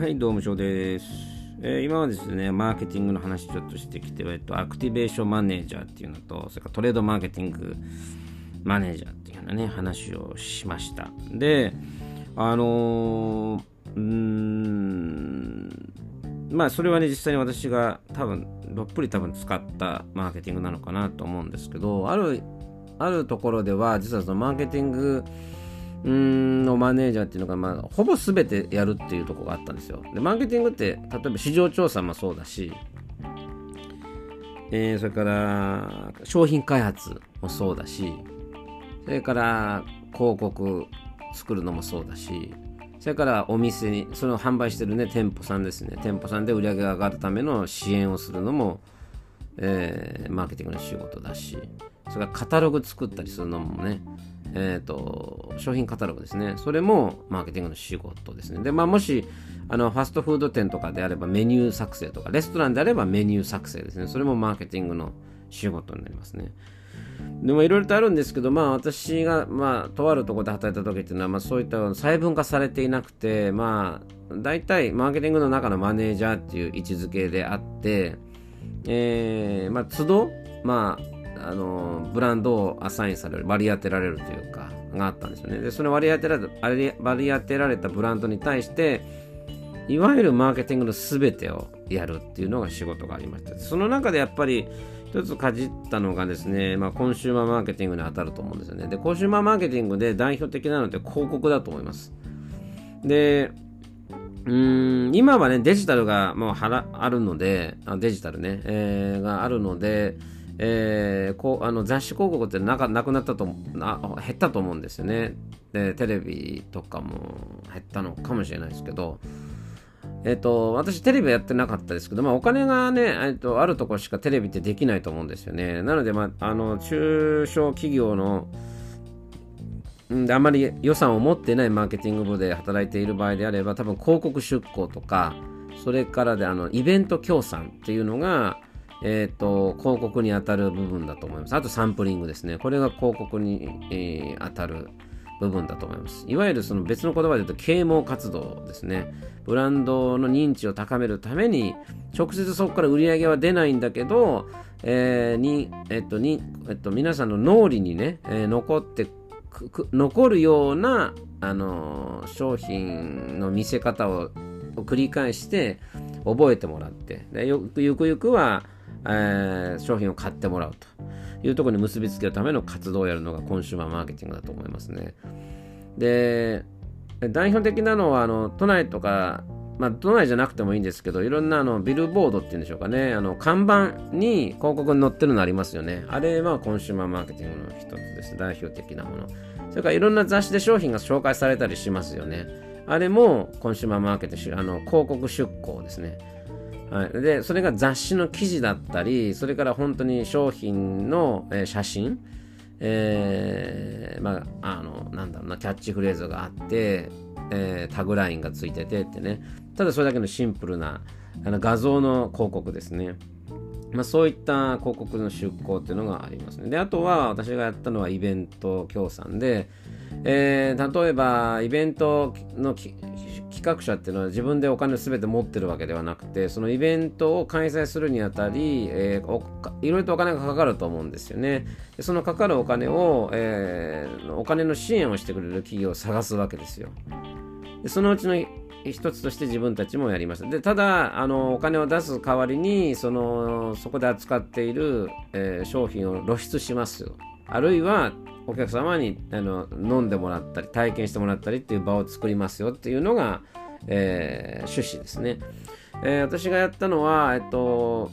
はい、どうも、翔です。えー今はですね、マーケティングの話ちょっとしてきて、えっと、アクティベーションマネージャーっていうのと、それからトレードマーケティングマネージャーっていうようなね、話をしました。で、あのーうーん、まあ、それはね、実際に私が多分、どっぷり多分使ったマーケティングなのかなと思うんですけど、ある、あるところでは、実はそのマーケティング、うんのマネージャーっていうのが、まあ、ほぼ全てやるっていうとこがあったんですよ。で、マーケティングって、例えば市場調査もそうだし、えーそれから商品開発もそうだし、それから広告作るのもそうだし、それからお店に、その販売してるね、店舗さんですね、店舗さんで売り上げが上がるための支援をするのも、えーマーケティングの仕事だし、それからカタログ作ったりするのもね、えー、と商品カタログですね、それもマーケティングの仕事ですね。で、まあ、もしあのファストフード店とかであればメニュー作成とか、レストランであればメニュー作成ですね、それもマーケティングの仕事になりますね。でもいろいろとあるんですけど、まあ私が、まあ、とあるところで働いた時っていうのは、まあそういった細分化されていなくて、まあ、大体マーケティングの中のマネージャーっていう位置づけであって、えー、まあ都度、まあ、あの、ブランドをアサインされる、割り当てられるというか、があったんですよね。で、その割り当てられた、割り当てられたブランドに対して、いわゆるマーケティングの全てをやるっていうのが仕事がありました。その中でやっぱり一つかじったのがですね、まあ、コンシューマーマーケティングに当たると思うんですよね。で、コンシューマーマーケティングで代表的なのって広告だと思います。で、うーん今はね、デジタルがもうはらあるので、あデジタルね、えーがあるので、えーこうあの雑誌広告ってなかなくなったとな減ったと思うんですよねで。テレビとかも減ったのかもしれないですけど、えっ、と、私テレビやってなかったですけど、まあお金がね、えっと、あるとこしかテレビってできないと思うんですよね。なので、まあ、あの、中小企業の、であまり予算を持ってないマーケティング部で働いている場合であれば、多分広告出稿とか、それからで、あの、イベント協賛っていうのが、えっ、と、広告に当たる部分だと思います。あとサンプリングですね。これが広告に、えー当たる部分だと思います。いわゆるその別の言葉で言うと啓蒙活動ですね。ブランドの認知を高めるために、直接そこから売り上げは出ないんだけど、えーに、えっと、に、えっと、皆さんの脳裏にね、えー残ってく残るような、あのー商品の見せ方を繰り返して覚えてもらってでゆくゆくは、えー商品を買ってもらうというところに結びつけるための活動をやるのがコンシューマーマーケティングだと思いますね。で代表的なのはあの都内とか、まあ、都内じゃなくてもいいんですけどいろんなあのビルボードっていうんでしょうかね。あの看板に広告に載ってるのありますよね。あれはコンシューマーマーケティングの一つです。代表的なもの。それからいろんな雑誌で商品が紹介されたりしますよね。あれもコンシューマーマーケティングあの広告出稿ですね。はい、でそれが雑誌の記事だったりそれから本当に商品の、えー写真えーまあ、あの、なんだろうな、キャッチフレーズがあって、えータグラインがついててってね、ただそれだけのシンプルなあの画像の広告ですね。まあ、そういった広告の出稿っていうのがありますね。で、あとは私がやったのはイベント協賛で、えー例えばイベントの企画者っていうのは自分でお金を全て持ってるわけではなくてそのイベントを開催するにあたり、えーいろいろとお金がかかると思うんですよね。でそのかかるお金を、えーお金の支援をしてくれる企業を探すわけですよ。でそのうちの一つとして自分たちもやりましたでただあのお金を出す代わりにそのそこで扱っている、えー商品を露出しますあるいはお客様にあの飲んでもらったり体験してもらったりっていう場を作りますよっていうのが、えー趣旨ですね、えー私がやったのはえっと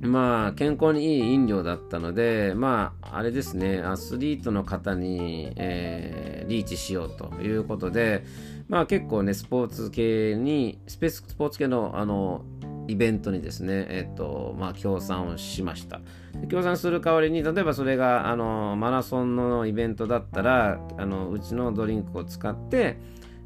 まあ健康にいい飲料だったのでまああれですね。アスリートの方に、えーリーチしようということでまあ結構ねスポーツ系にスペーススポーツ系のあのイベントにですねえっとまあ協賛をしました。協賛する代わりに例えばそれがあのマラソンのイベントだったらあのうちのドリンクを使って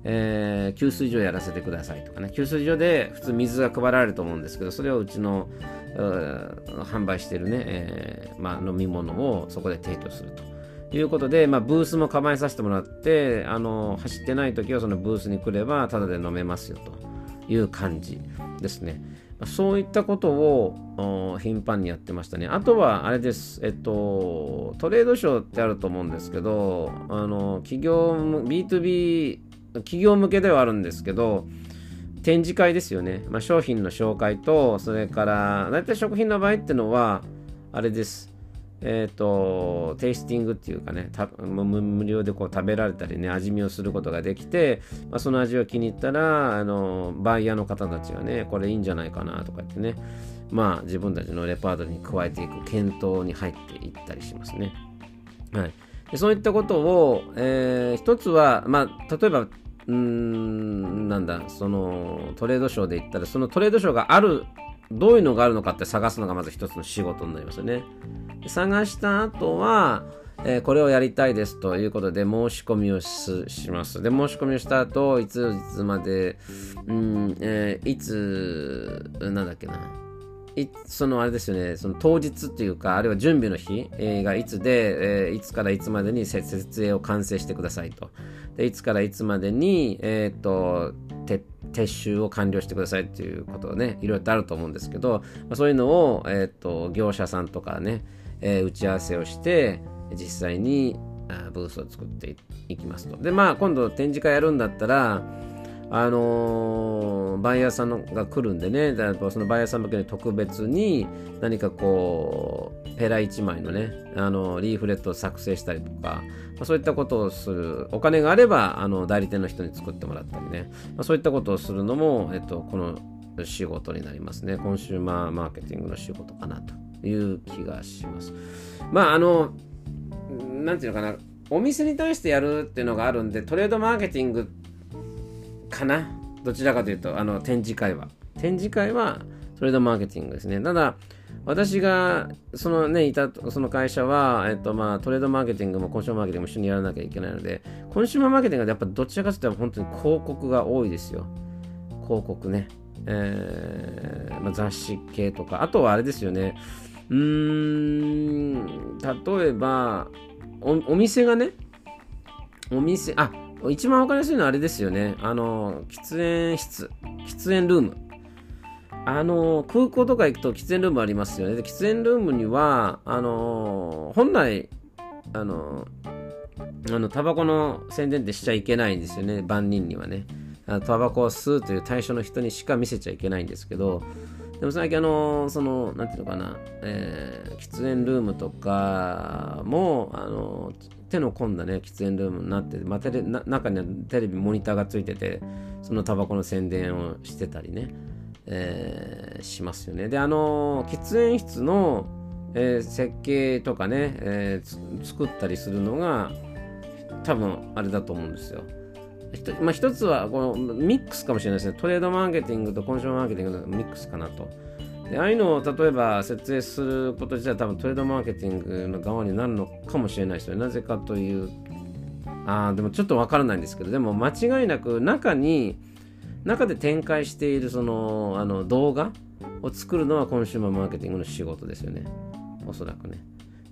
えー給水所やらせてくださいとかね。給水所で普通水が配られると思うんですけどそれをうちの販売してるね、えーまあ、飲み物をそこで提供すると。いうことで、まあ、ブースも構えさせてもらってあの走ってない時はそのブースに来ればタダで飲めますよという感じですね。そういったことを頻繁にやってましたね。あとは、あれです。えっと、トレードショーってあると思うんですけど、あの、企業、B2B、企業向けではあるんですけど、展示会ですよね。まあ、商品の紹介と、それから、大体食品の場合っていうのは、あれです。え、ー、と、テイスティングっていうかね、無料でこう食べられたりね、味見をすることができて、まあ、その味を気に入ったら、あの、バイヤーの方たちがね、これいいんじゃないかなとか言ってね、まあ自分たちのレパートリーに加えていく検討に入っていったりしますね。はい。でそういったことを、えー、一つは、まあ、例えば、うん、なんだ、そのトレードショーで言ったら、そのトレードショーがある、どういうのがあるのかって探すのがまず一つの仕事になりますよね。探した後は、えー、これをやりたいですということで申し込みをします。で、申し込みをした後、いついつまで、うん、えー、いつ、なんだっけな。いそのあれですよね、その当日っていうか、あるいは準備の日、えー、がいつで、えー、いつからいつまでに設営を完成してくださいと。で、いつからいつまでに、えっ、ー、と、撤収を完了してくださいっていうことがね、いろいろとあると思うんですけど、まあ、そういうのを、えっ、と、業者さんとかね、えー、打ち合わせをして実際にあブースを作っていきますと。でまあ今度展示会やるんだったらあのー、バイヤーさんが来るんでね、だからそのバイヤーさん向けに特別に何かこう、ペラ1枚のね、あのリーフレットを作成したりとか、まあ、そういったことをする、お金があればあの代理店の人に作ってもらったりね、まあ、そういったことをするのも、えっと、この仕事になりますね。コンシューマーマーケティングの仕事かなという気がします。まあ、あの、なんていうのかな、お店に対してやるっていうのがあるんで、トレードマーケティングかな。どちらかというと、あの、展示会は。展示会はトレードマーケティングですね。ただ、私が、そのね、いた、その会社は、えっと、まあ、トレードマーケティングもコンシューマーケティングも一緒にやらなきゃいけないので、コンシューマーマーケティングはやっぱどちらかというと本当に広告が多いですよ。広告ね。えーまあ、雑誌系とか、あとはあれですよね、うーん、例えばお、店がね、お店、あ、一番わかりやすいのはあれですよね。あの、喫煙室、喫煙ルーム。あの、空港とか行くと喫煙ルームありますよね。で喫煙ルームには、あの、本来、あの、あの、タバコの宣伝ってしちゃいけないんですよね。万人にはね。タバコを吸うという対象の人にしか見せちゃいけないんですけど、でも最近あの、その、なんていうのかな、えー、喫煙ルームとかも、あの、手の込んだね、喫煙ルームになってまあ、テレ中にはテレビ、モニターがついてて、そのタバコの宣伝をしてたりね、えー、しますよね。で、あの、喫煙室の、えー、設計とかね、えー、作ったりするのが、多分あれだと思うんですよ。まあ、一つはこのミックスかもしれないですね。トレードマーケティングとコンシューマーマーケティングのミックスかなと。でああいうのを例えば設営すること自体多分トレードマーケティングの側になるのかもしれないですよね。なぜかという、ああ、でもちょっとわからないんですけど、でも間違いなく中に、中で展開しているそのあの動画を作るのはコンシューマーマーケティングの仕事ですよね。おそらくね。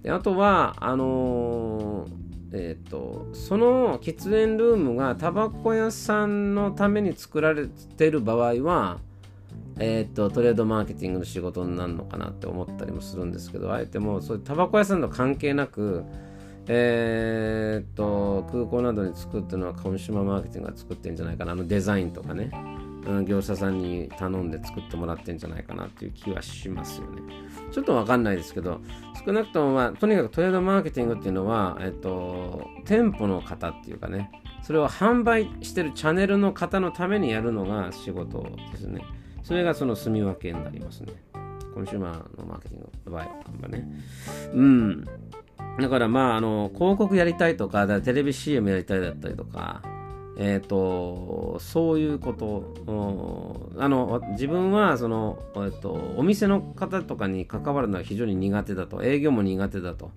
であとは、あのーえーと、その喫煙ルームがタバコ屋さんのために作られてる場合は、えーと、トレードマーケティングの仕事になるのかなって思ったりもするんですけどあえてもうそういうタバコ屋さんと関係なく、えーと、空港などに作ってるのはコンシューマーマーケティングが作ってるんじゃないかな。あのデザインとかね、業者さんに頼んで作ってもらってんじゃないかなっていう気はしますよねちょっとわかんないですけど少なくとも、まあ、とにかくトレードマーケティングっていうのは、えっと、店舗の方っていうかね、それを販売してるチャンネルの方のためにやるのが仕事ですね。それがその住み分けになりますね。コンシューマーのマーケティングの場合はね。うん。だからまあ、あの、広告やりたいとか、テレビ CM やりたいだったりとか、え、ー、と、そういうこと、あの、自分は、その、え、ー、と、お店の方とかに関わるのは非常に苦手だと、営業も苦手だと。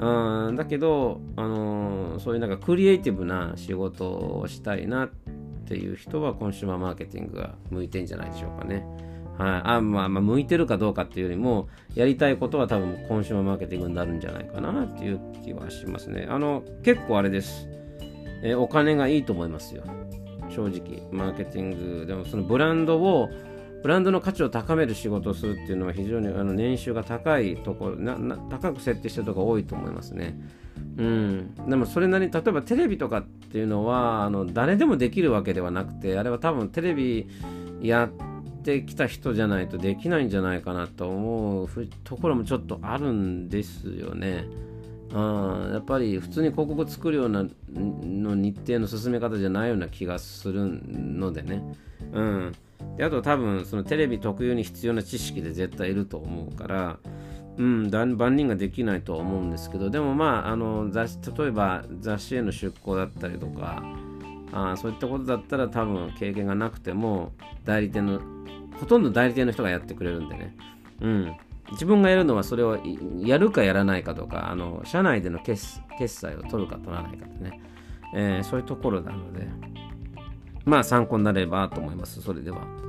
うん、だけど、あのそういうなんかクリエイティブな仕事をしたいなっていう人はコンシューマーマーケティングが向いてんじゃないでしょうかね。はい、あまあ、まあ、向いてるかどうかっていうよりも、やりたいことは多分コンシューマーマーケティングになるんじゃないかなっていう気はしますね。あの、結構あれです。えー、お金がいいと思いますよ。正直マーケティングでもそのブランドをブランドの価値を高める仕事をするっていうのは非常にあの年収が高いところなな高く設定してるところが多いと思いますね。うん、でもそれなりに例えばテレビとかっていうのはあの誰でもできるわけではなくてあれは多分テレビやってきた人じゃないとできないんじゃないかなと思うところもちょっとあるんですよね。あやっぱり普通に広告作るようなの日程の進め方じゃないような気がするのでね。うん、であと多分そのテレビ特有に必要な知識で絶対いると思うから、うん、万人ができないと思うんですけどでもまああの雑例えば雑誌への出向だったりとかあそういったことだったら多分経験がなくても代理店のほとんど代理店の人がやってくれるんでね。うん。自分がやるのはそれをやるかやらないかとか、あの社内での決決済を取るか取らないかってね、えー、そういうところなので、まあ参考になればと思います、それでは。